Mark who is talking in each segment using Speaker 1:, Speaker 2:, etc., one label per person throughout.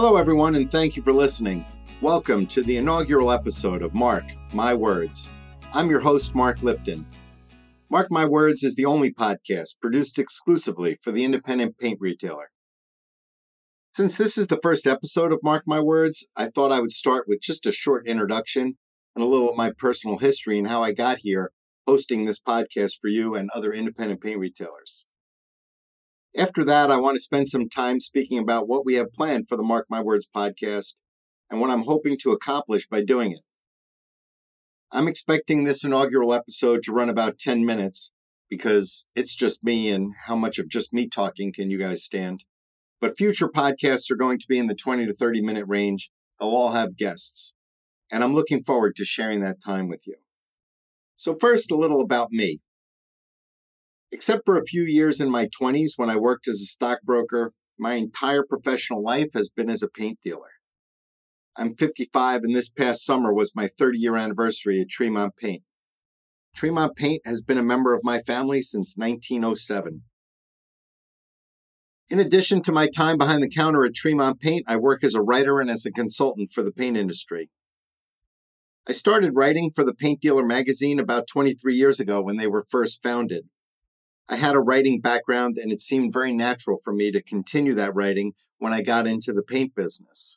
Speaker 1: Hello, everyone, and thank you for listening. Welcome to the inaugural episode of Mark My Words. I'm your host, Mark Lipton. Mark My Words is the only podcast produced exclusively for the independent paint retailer. Since this is the first episode of Mark My Words, I thought I would start with just a short introduction and a little of my personal history and how I got here hosting this podcast for you and other independent paint retailers. After that, I want to spend some time speaking about what we have planned for the Mark My Words podcast and what I'm hoping to accomplish by doing it. I'm expecting this inaugural episode to run about 10 minutes because it's just me and how much of just me talking can you guys stand? But future podcasts are going to be in the 20 to 30 minute range. They'll all have guests. And I'm looking forward to sharing that time with you. So, first, a little about me. Except for a few years in my 20s when I worked as a stockbroker, my entire professional life has been as a paint dealer. I'm 55, and this past summer was my 30 year anniversary at Tremont Paint. Tremont Paint has been a member of my family since 1907. In addition to my time behind the counter at Tremont Paint, I work as a writer and as a consultant for the paint industry. I started writing for the Paint Dealer magazine about 23 years ago when they were first founded. I had a writing background and it seemed very natural for me to continue that writing when I got into the paint business.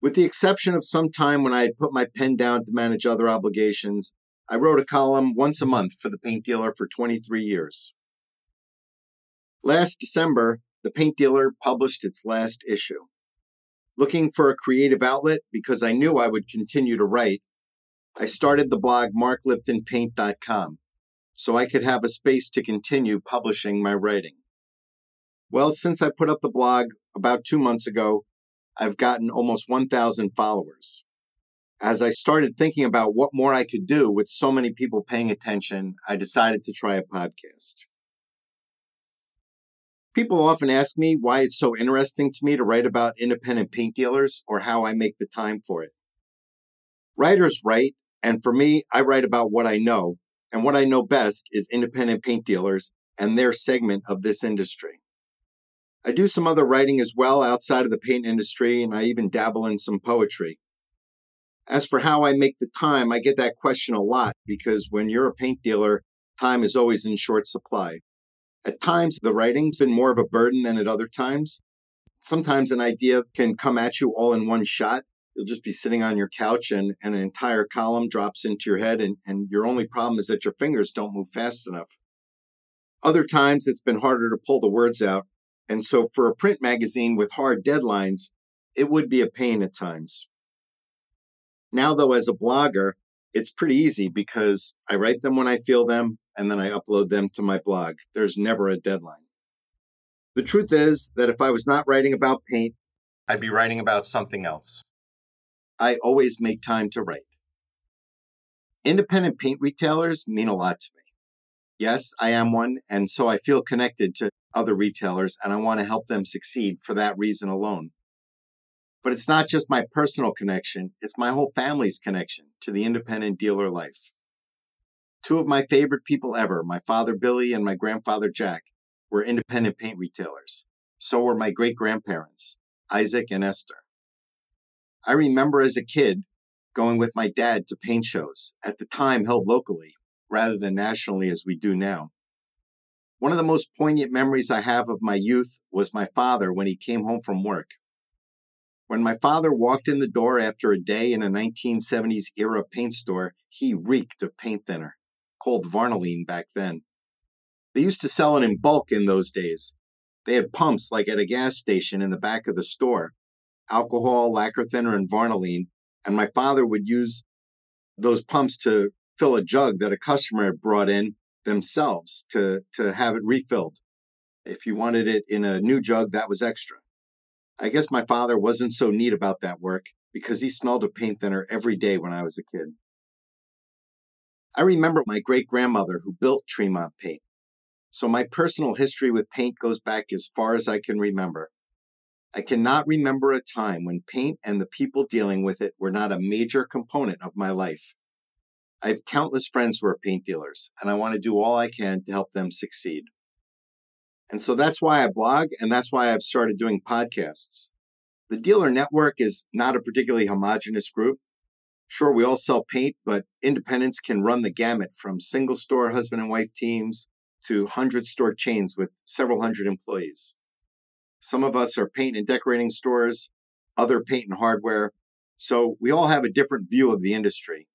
Speaker 1: With the exception of some time when I had put my pen down to manage other obligations, I wrote a column once a month for the paint dealer for 23 years. Last December, the paint dealer published its last issue. Looking for a creative outlet because I knew I would continue to write, I started the blog markliptonpaint.com so I could have a space to continue publishing my writing. Well, since I put up the blog about two months ago, I've gotten almost 1,000 followers. As I started thinking about what more I could do with so many people paying attention, I decided to try a podcast. People often ask me why it's so interesting to me to write about independent paint dealers or how I make the time for it. Writers write, and for me, I write about what I know, and what I know best is independent paint dealers and their segment of this industry. I do some other writing as well outside of the paint industry, and I even dabble in some poetry. As for how I make the time, I get that question a lot because when you're a paint dealer, time is always in short supply. At times, the writing's been more of a burden than at other times. Sometimes an idea can come at you all in one shot, you'll just be sitting on your couch and, and an entire column drops into your head and, and your only problem is that your fingers don't move fast enough. Other times it's been harder to pull the words out. And so for a print magazine with hard deadlines it would be a pain at times. Now though as a blogger it's pretty easy because i write them when i feel them and then i upload them to my blog. There's never a deadline. The truth is that if i was not writing about paint i'd be writing about something else I always make time to write. Independent paint retailers mean a lot to me. Yes, I am one, and so I feel connected to other retailers and I want to help them succeed for that reason alone. But it's not just my personal connection, it's my whole family's connection to the independent dealer life. Two of my favorite people ever, my father Billy and my grandfather Jack, were independent paint retailers. So were my great grandparents, Isaac and Esther. I remember as a kid going with my dad to paint shows, at the time held locally rather than nationally as we do now. One of the most poignant memories I have of my youth was my father when he came home from work. When my father walked in the door after a day in a 1970s era paint store, he reeked of paint thinner, called Varnaline back then. They used to sell it in bulk in those days. They had pumps like at a gas station in the back of the store, alcohol, lacquer thinner, and Varnaline. And my father would use those pumps to fill a jug that a customer had brought in themselves to, to have it refilled. If you wanted it in a new jug, that was extra. I guess my father wasn't so neat about that work because he smelled of paint thinner every day when I was a kid. I remember my great grandmother who built Tremont paint. So my personal history with paint goes back as far as I can remember. I cannot remember a time when paint and the people dealing with it were not a major component of my life. I have countless friends who are paint dealers, and I want to do all I can to help them succeed. And so that's why I blog, and that's why I've started doing podcasts. The dealer network is not a particularly homogenous group. Sure, we all sell paint, but independents can run the gamut from single store husband and wife teams to 100 store chains with several hundred employees. Some of us are paint and decorating stores, other paint and hardware. So we all have a different view of the industry.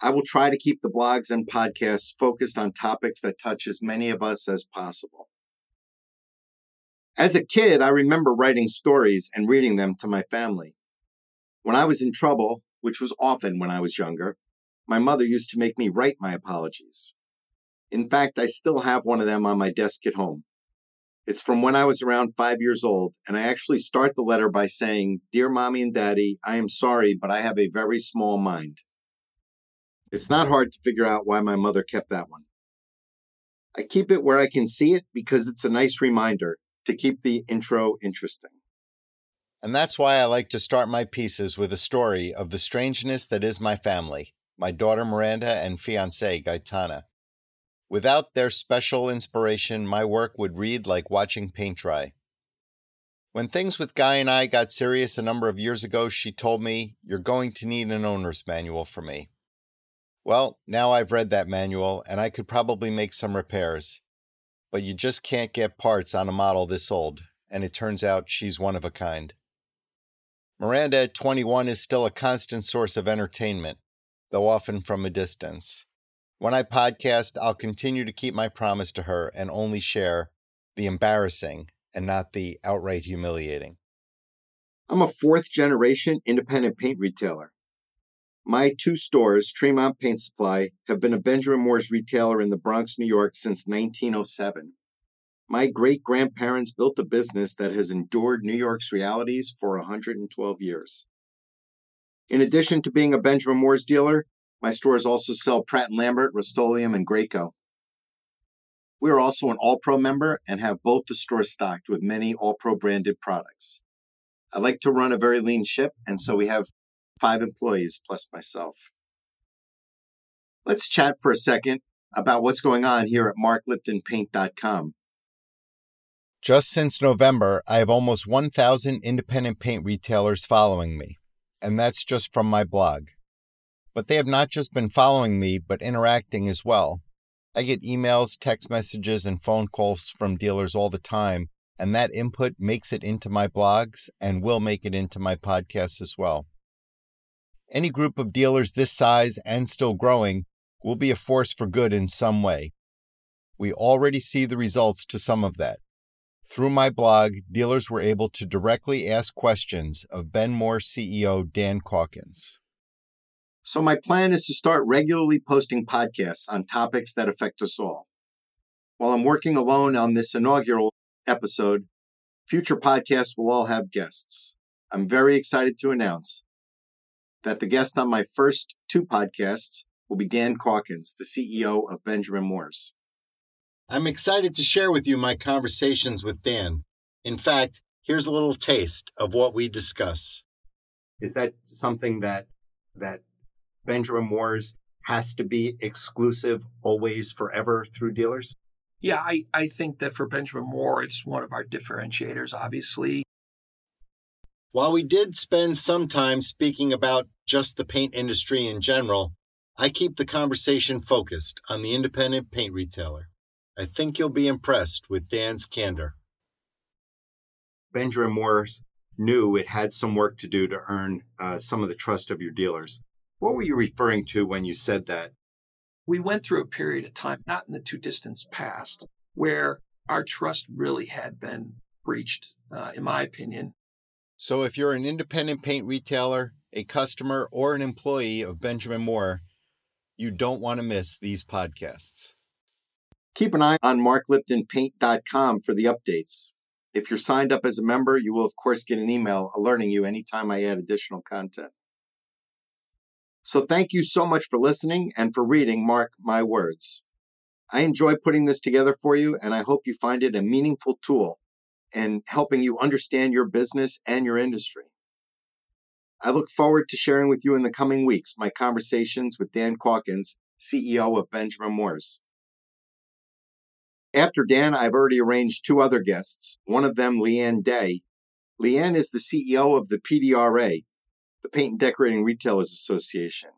Speaker 1: I will try to keep the blogs and podcasts focused on topics that touch as many of us as possible. As a kid, I remember writing stories and reading them to my family. When I was in trouble, which was often when I was younger, my mother used to make me write my apologies. In fact, I still have one of them on my desk at home. It's from when I was around five years old, and I actually start the letter by saying, Dear Mommy and Daddy, I am sorry, but I have a very small mind. It's not hard to figure out why my mother kept that one. I keep it where I can see it because it's a nice reminder to keep the intro interesting.
Speaker 2: And that's why I like to start my pieces with a story of the strangeness that is my family, my daughter Miranda and fiancee Gaetana. Without their special inspiration, my work would read like watching paint dry. When things with Guy and I got serious a number of years ago, she told me, You're going to need an owner's manual for me. Well, now I've read that manual and I could probably make some repairs. But you just can't get parts on a model this old, and it turns out she's one of a kind. Miranda at 21 is still a constant source of entertainment, though often from a distance. When I podcast, I'll continue to keep my promise to her and only share the embarrassing and not the outright humiliating.
Speaker 1: I'm a fourth generation independent paint retailer. My two stores, Tremont Paint Supply, have been a Benjamin Moore's retailer in the Bronx, New York since 1907. My great grandparents built a business that has endured New York's realities for 112 years. In addition to being a Benjamin Moore's dealer, my stores also sell Pratt & Lambert, Rust-Oleum, and Graco. We are also an All Pro member and have both the stores stocked with many All Pro branded products. I like to run a very lean ship, and so we have five employees plus myself. Let's chat for a second about what's going on here at markliptonpaint.com.
Speaker 2: Just since November, I have almost 1,000 independent paint retailers following me, and that's just from my blog. But they have not just been following me, but interacting as well. I get emails, text messages, and phone calls from dealers all the time, and that input makes it into my blogs and will make it into my podcasts as well. Any group of dealers this size and still growing will be a force for good in some way. We already see the results to some of that. Through my blog, dealers were able to directly ask questions of Ben Moore CEO Dan Calkins.
Speaker 1: So, my plan is to start regularly posting podcasts on topics that affect us all. While I'm working alone on this inaugural episode, future podcasts will all have guests. I'm very excited to announce that the guest on my first two podcasts will be Dan Calkins, the CEO of Benjamin Moore's.
Speaker 2: I'm excited to share with you my conversations with Dan. In fact, here's a little taste of what we discuss.
Speaker 1: Is that something that that Benjamin Moore's has to be exclusive always forever through dealers?
Speaker 3: Yeah, I, I think that for Benjamin Moore, it's one of our differentiators, obviously.
Speaker 2: While we did spend some time speaking about just the paint industry in general, I keep the conversation focused on the independent paint retailer. I think you'll be impressed with Dan's candor.
Speaker 1: Benjamin Moore's knew it had some work to do to earn uh, some of the trust of your dealers. What were you referring to when you said that?
Speaker 3: We went through a period of time, not in the too distant past, where our trust really had been breached, uh, in my opinion.
Speaker 2: So, if you're an independent paint retailer, a customer, or an employee of Benjamin Moore, you don't want to miss these podcasts.
Speaker 1: Keep an eye on markliptonpaint.com for the updates. If you're signed up as a member, you will, of course, get an email alerting you anytime I add additional content. So, thank you so much for listening and for reading Mark My Words. I enjoy putting this together for you, and I hope you find it a meaningful tool in helping you understand your business and your industry. I look forward to sharing with you in the coming weeks my conversations with Dan Calkins, CEO of Benjamin Moore's. After Dan, I've already arranged two other guests, one of them Leanne Day, Leanne is the CEO of the PDRA, the Paint and Decorating Retailers Association.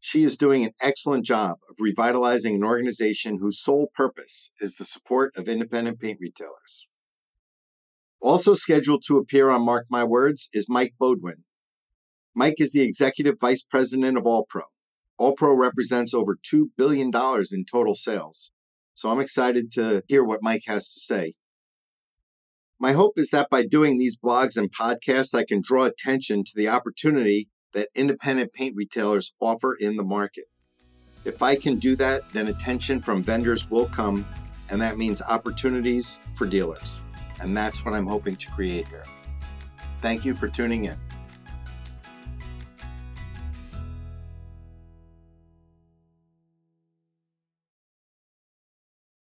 Speaker 1: She is doing an excellent job of revitalizing an organization whose sole purpose is the support of independent paint retailers. Also scheduled to appear on Mark My Words is Mike Bodwin. Mike is the executive vice president of AllPro. AllPro represents over $2 billion in total sales. So I'm excited to hear what Mike has to say. My hope is that by doing these blogs and podcasts, I can draw attention to the opportunity that independent paint retailers offer in the market. If I can do that, then attention from vendors will come, and that means opportunities for dealers. And that's what I'm hoping to create here. Thank you for tuning in.